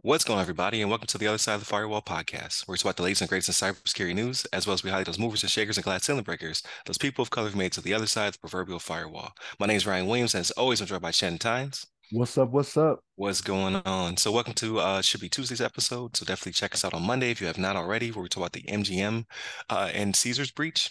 What's going on, everybody, and welcome to the Other Side of the Firewall podcast, where we talk about the latest and greatest in cybersecurity news, as well as we highlight those movers and shakers and glass ceiling breakers, those people of color who've made to the other side of the proverbial firewall. My name is Ryan Williams, and as always, I'm joined by Shannon Tynes. What's up? What's up? What's going on? So, welcome to uh, should be Tuesday's episode. So, definitely check us out on Monday if you have not already, where we talk about the MGM uh, and Caesars breach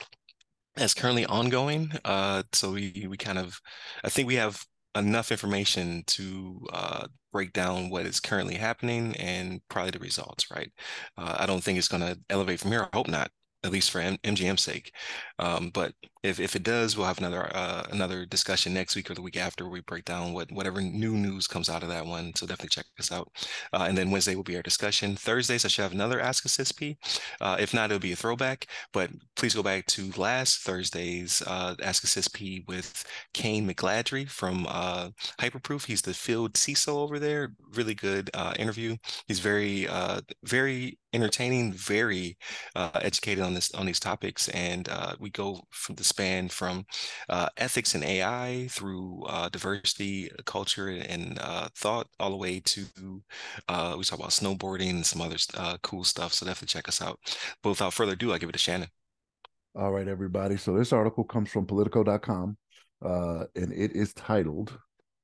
that's currently ongoing. Uh, so we we kind of, I think we have enough information to uh, break down what is currently happening and probably the results, right? Uh, I don't think it's going to elevate from here. I hope not, at least for M- MGM's sake. Um, but if, if it does, we'll have another uh, another discussion next week or the week after we break down what whatever new news comes out of that one. So definitely check us out. Uh, and then Wednesday will be our discussion. Thursdays I should have another Ask a CISSP. Uh, if not, it'll be a throwback. But please go back to last Thursday's uh, Ask a CISSP with Kayne McGladrey from uh, Hyperproof. He's the field CISO over there. Really good uh, interview. He's very very entertaining, very educated on this on these topics, and we go from the span from uh, ethics and AI through uh, diversity, uh, culture, and uh, thought, all the way to uh, we talk about snowboarding and some other uh, cool stuff. So definitely check us out. But without further ado, I give it to Shannon. All right, everybody. So this article comes from Politico.com, and it is titled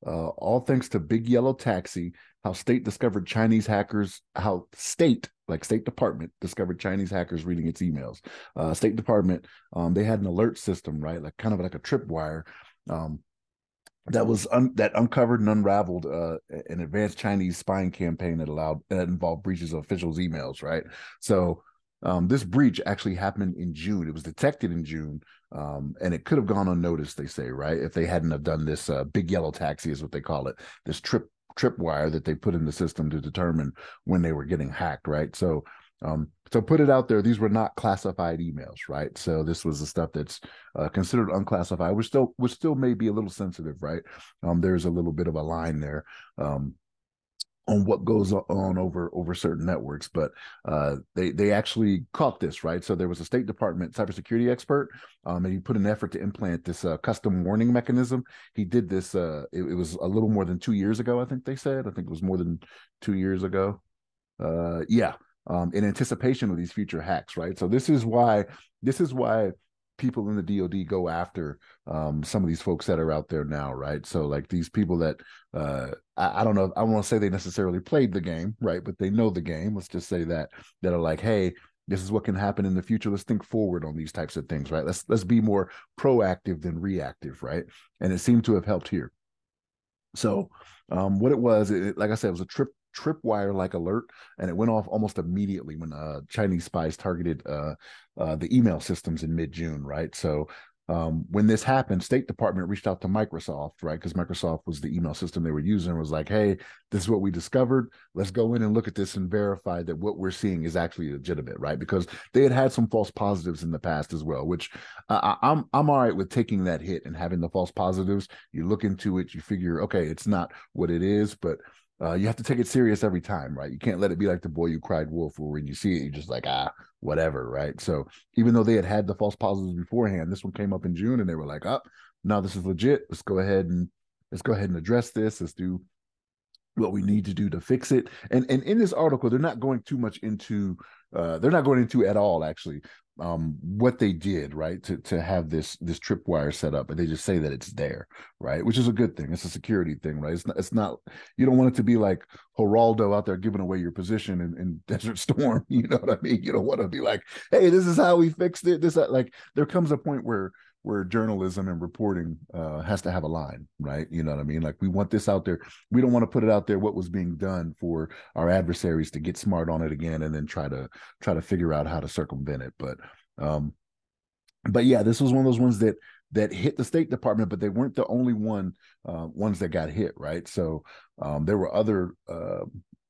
"All Thanks to Big Yellow Taxi: How State Discovered Chinese Hackers How State like State Department discovered Chinese hackers reading its emails. Uh, State Department, um, they had an alert system, right? Like kind of like a tripwire um, that was un- that uncovered and unraveled uh, an advanced Chinese spying campaign that allowed that involved breaches of officials' emails, right? So um, this breach actually happened in June. It was detected in June, um, and it could have gone unnoticed. They say, right, if they hadn't have done this uh, big yellow taxi, is what they call it, this trip tripwire that they put in the system to determine when they were getting hacked, right? So um, so put it out there. These were not classified emails, right? So this was the stuff that's uh, considered unclassified, which still which still may be a little sensitive, right? Um, there's a little bit of a line there. Um, on what goes on over over certain networks, but uh, they they actually caught this right. So there was a State Department cybersecurity expert, um, and he put an effort to implant this uh, custom warning mechanism. He did this. Uh, it, it, was a little more than two years ago. I think they said. I think it was more than two years ago. Uh, yeah, um, in anticipation of these future hacks, right? So this is why this is why people in the DoD go after um, some of these folks that are out there now, right? So like these people that uh, I, I, don't know, I won't say they necessarily played the game, right? But they know the game. Let's just say that that are like, hey, this is what can happen in the future. Let's think forward on these types of things, right? Let's let's be more proactive than reactive, right? And it seemed to have helped here. So um, what it was, it, like I said, it was a trip tripwire like alert and it went off almost immediately when uh, chinese spies targeted uh, uh, the email systems in mid-june right? So um, when this happened state department reached out to microsoft right? Because microsoft was the email system they were using and was like hey this is what we discovered. Let's go in and look at this and verify that what we're seeing is actually legitimate right? Because they had had some false positives in the past as well which uh, i'm i'm all right with taking that hit and having the false positives. You look into it you figure okay it's not what it is but uh, you have to take it serious every time, right? You can't let it be like the boy you cried wolf, where when you see it, you're just like, ah, whatever, right? So even though they had had the false positives beforehand, this one came up in June, and they were like, oh, now this is legit. Let's go ahead and let's go ahead and address this. Let's do what we need to do to fix it. And and in this article, they're not going too much into uh, they're not going into at all actually um, what they did right to to have this this tripwire set up, and they just say that it's there, right? Which is a good thing. It's a security thing, right? It's not. It's not. You don't want it to be like Geraldo out there giving away your position in, in Desert Storm. You know what I mean? You don't want to be like, hey, this is how we fixed it. This like there comes a point where where journalism and reporting uh, has to have a line, right? You know what I mean? Like we want this out there. We don't want to put it out there what was being done for our adversaries to get smart on it again and then try to try to figure out how to circumvent it. But um, but yeah, this was one of those ones that that hit the State Department, but they weren't the only one uh, ones that got hit, right? So um, there were other uh,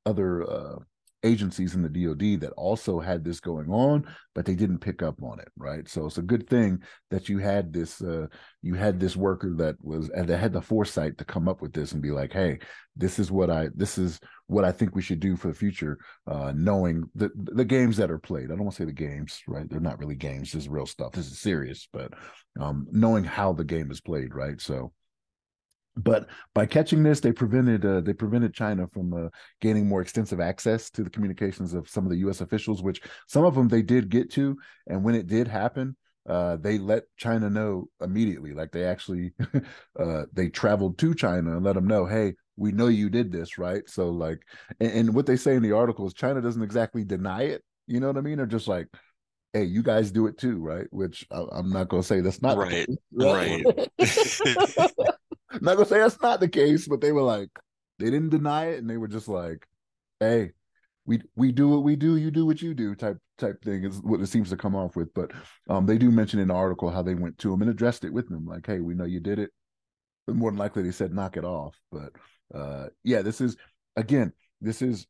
other uh, agencies in the DoD that also had this going on, but they didn't pick up on it, right? So it's a good thing that you had this uh, you had this worker that was and that had the foresight to come up with this and be like, hey, this is what I this is what I think we should do for the future, uh, knowing the the games that are played. I don't want to say the games, right? They're not really games. This is real stuff. This is serious, but um, knowing how the game is played, right? So but by catching this, they prevented uh, they prevented China from uh, gaining more extensive access to the communications of some of the U.S. officials, which some of them they did get to, and when it did happen, uh, they let China know immediately. Like they actually uh, they traveled to China and let them know, hey, we know you did this, right? So like, and, and what they say in the article is China doesn't exactly deny it. You know what I mean? Or just like, hey, you guys do it too, right? Which I, am not going to say that's not right, right. not gonna say that's not the case, but they were like, they didn't deny it, and they were just like, hey, we we do what we do, you do what you do, type type thing is what it seems to come off with. But um, they do mention in the article how they went to him and addressed it with them, like, hey, we know you did it. But more than likely, they said knock it off. But uh, yeah, this is again, this is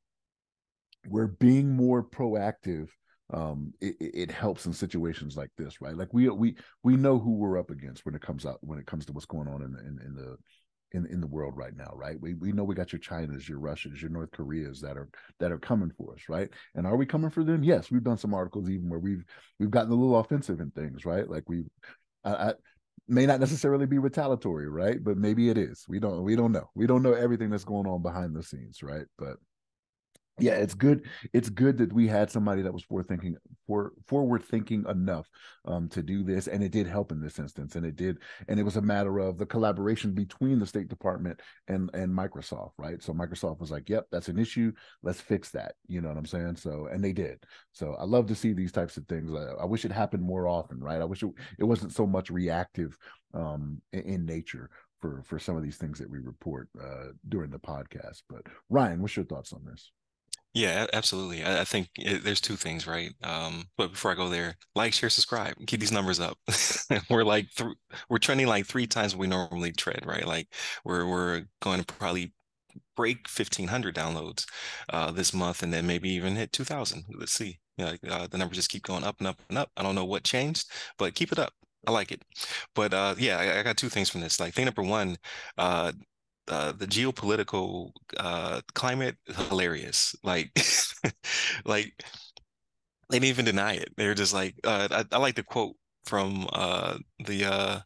we're being more proactive um it, it helps in situations like this right? Like we we we know who we're up against when it comes out when it comes to what's going on in the in, in the in, in the world right now right? We, we know we got your chinas your russians your north koreas that are that are coming for us right? And are we coming for them? Yes we've done some articles even where we've we've gotten a little offensive in things right? Like we I, I may not necessarily be retaliatory right? But maybe it is. We don't we don't know. We don't know everything that's going on behind the scenes right? But yeah it's good it's good that we had somebody that was forward thinking for forward thinking enough um, to do this and it did help in this instance and it did and it was a matter of the collaboration between the state department and and microsoft right? So microsoft was like yep that's an issue let's fix that you know what i'm saying? So and they did. So i love to see these types of things. I, I wish it happened more often right? I wish it, it wasn't so much reactive um, in, in nature for for some of these things that we report uh, during the podcast. But ryan what's your thoughts on this yeah, absolutely. I, I think it, there's two things, right? Um, but before I go there, like, share, subscribe, keep these numbers up. we're like th- we're trending like three times what we normally tread, right? Like we're we're going to probably break 1500 downloads uh, this month and then maybe even hit 2000 let's see yeah uh, the numbers just keep going up and up and up i don't know what changed but keep it up i like it but uh, yeah I, I, got two things from this like thing number one uh, the geopolitical uh, climate hilarious. Like, like they didn't even deny it. They're just like, uh, I, I, like the quote from uh, the. Uh,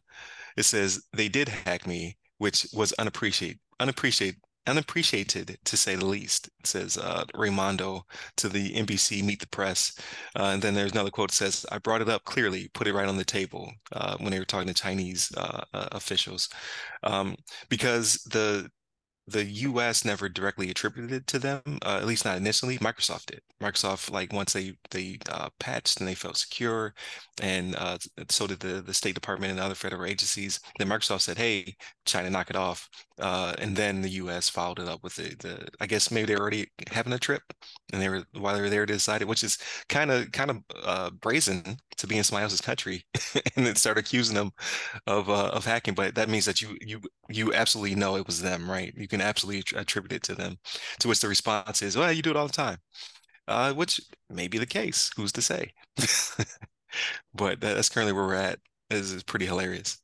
it says they did hack me, which was unappreciated, unappreciated, unappreciated to say the least, says uh, Raimondo to the NBC Meet the Press. Uh, and then there's another quote that says, I brought it up clearly, put it right on the table uh, when they were talking to Chinese uh, uh, officials. Um, because the the US never directly attributed it to them, uh, at least not initially. Microsoft did. Microsoft, like once they they uh, patched and they felt secure, and uh, so did the the State Department and other federal agencies. Then Microsoft said, "Hey, China, knock it off," uh, and then the US followed it up with the the. I guess maybe they're already having a trip, and they were while they were there to decide it, which is kind of kind of uh, brazen to be in somebody else's country and then start accusing them of uh, of hacking. But that means that you you you absolutely know it was them, right? You can absolutely attribute it to them. To which the response is, "Well, you do it all the time," uh, which may be the case. Who's to say? but that's currently where we're at. This is pretty hilarious.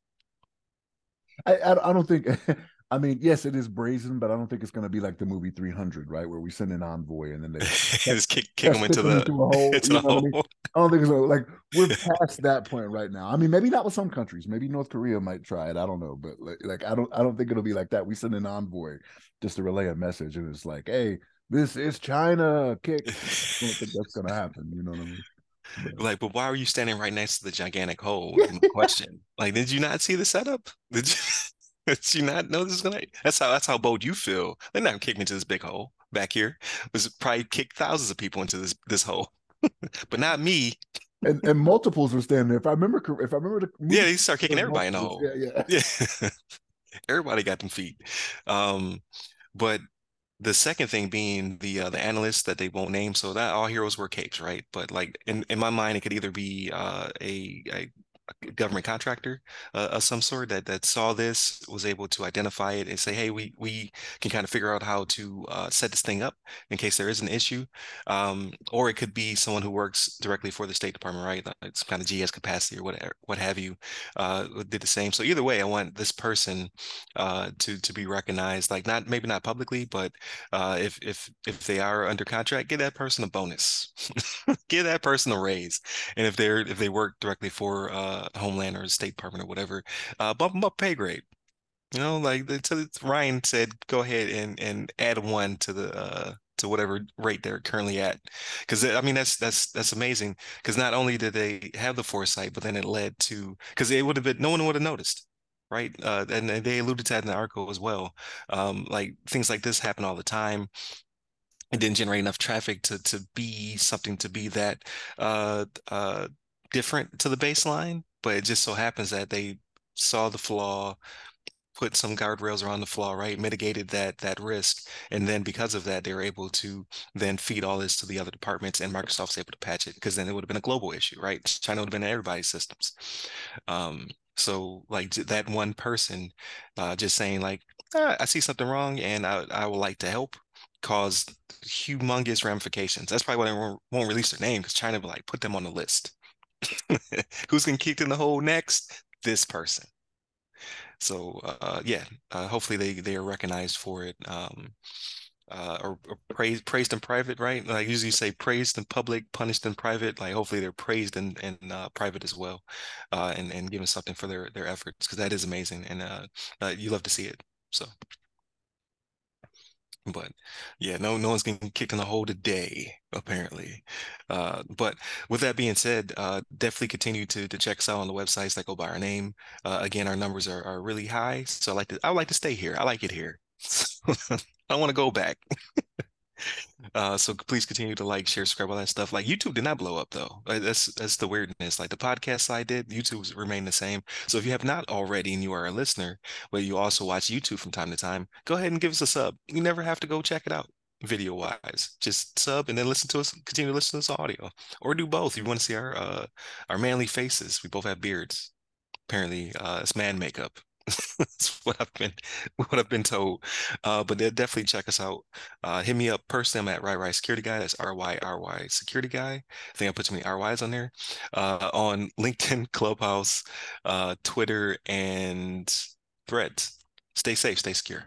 I, I don't think I mean, yes, it is brazen, but I don't think it's going to be like the movie 300, right? Where we send an envoy and then they just kick, kick them into the, into hole. Into hole. I, mean? I, don't think so. Like we're past that point right now. I mean, maybe not with some countries. Maybe North Korea might try it. I don't know, but like, like I don't, I don't think it'll be like that. We send an envoy just to relay a message, and it's like, hey, this is China. Kick. I don't think that's going to happen. You know what I mean? But, like, but why are you standing right next to the gigantic hole? question. Like, did you not see the setup? Did you? Did you not know this is gonna? That's how that's how bold you feel. They're not kick me into this big hole back here. Was probably kick thousands of people into this this hole, but not me. And, and multiples were standing there. If I remember, if I remember the yeah, they start kicking everybody in the hole. Yeah, yeah, yeah. everybody got them feet. Um, but the second thing being the uh, the analysts that they won't name, so that all heroes wear capes, right? But like in, in my mind, it could either be uh, a, a government contractor uh, of some sort that that saw this was able to identify it and say hey we we can kind of figure out how to uh, set this thing up in case there is an issue. Um, or it could be someone who works directly for the state department right? It's kind of gs capacity or whatever what have you uh, did the same. So either way i want this person uh, to to be recognized like not maybe not publicly but uh, if if if they are under contract give that person a bonus. Give that person a raise. And if they're if they work directly for uh, Homeland or State Department or whatever, uh, bump them up pay grade. You know, like Ryan said, go ahead and and add one to the uh to whatever rate they're currently at. Because I mean that's that's that's amazing. Because not only did they have the foresight, but then it led to because it would have been no one would have noticed, right? Uh, and, and they alluded to that in the article as well. Um, like things like this happen all the time. It didn't generate enough traffic to to be something to be that uh uh different to the baseline, but it just so happens that they saw the flaw put some guardrails around the flaw, right? Mitigated that that risk, and then because of that, they were able to then feed all this to the other departments, and Microsoft's able to patch it because then it would have been a global issue, right? China would have been in everybody's systems. Um, so like that one person uh, just saying like, ah, I see something wrong, and I I would like to help caused humongous ramifications. That's probably why they won't, won't release their name because China will like put them on the list. Who's getting kicked in the hole next? This person. So uh, yeah, uh, hopefully they they are recognized for it. Um, uh, or, or, praised praised in private, right? Like usually say praised in public, punished in private. Like hopefully they're praised in, in uh, private as well, uh, and and given something for their their efforts because that is amazing, and uh, uh, you love to see it. So. But yeah, no, no one's getting kicked in the hole today, apparently. Uh, but with that being said, uh, definitely continue to to check us out on the websites that go by our name. Uh, again, our numbers are, are really high, so I like to I like to stay here. I like it here. I want to go back. Uh, so please continue to like, share, subscribe, all that stuff. Like YouTube did not blow up though. That's that's the weirdness. Like the podcast side did, YouTube's remained the same. So if you have not already and you are a listener, but you also watch YouTube from time to time, go ahead and give us a sub. You never have to go check it out video wise. Just sub and then listen to us, continue to listen to us audio. Or do both. If you want to see our uh our manly faces. We both have beards. Apparently, uh it's man makeup. That's what I've been what I've been told. Uh, but they'll definitely check us out. Uh, hit me up personally. I'm at RyRy Security Guy. That's R Y R Y Security Guy. I think I put too many R Ys on there. Uh, on LinkedIn, Clubhouse, uh, Twitter, and Threads. Stay safe. Stay secure.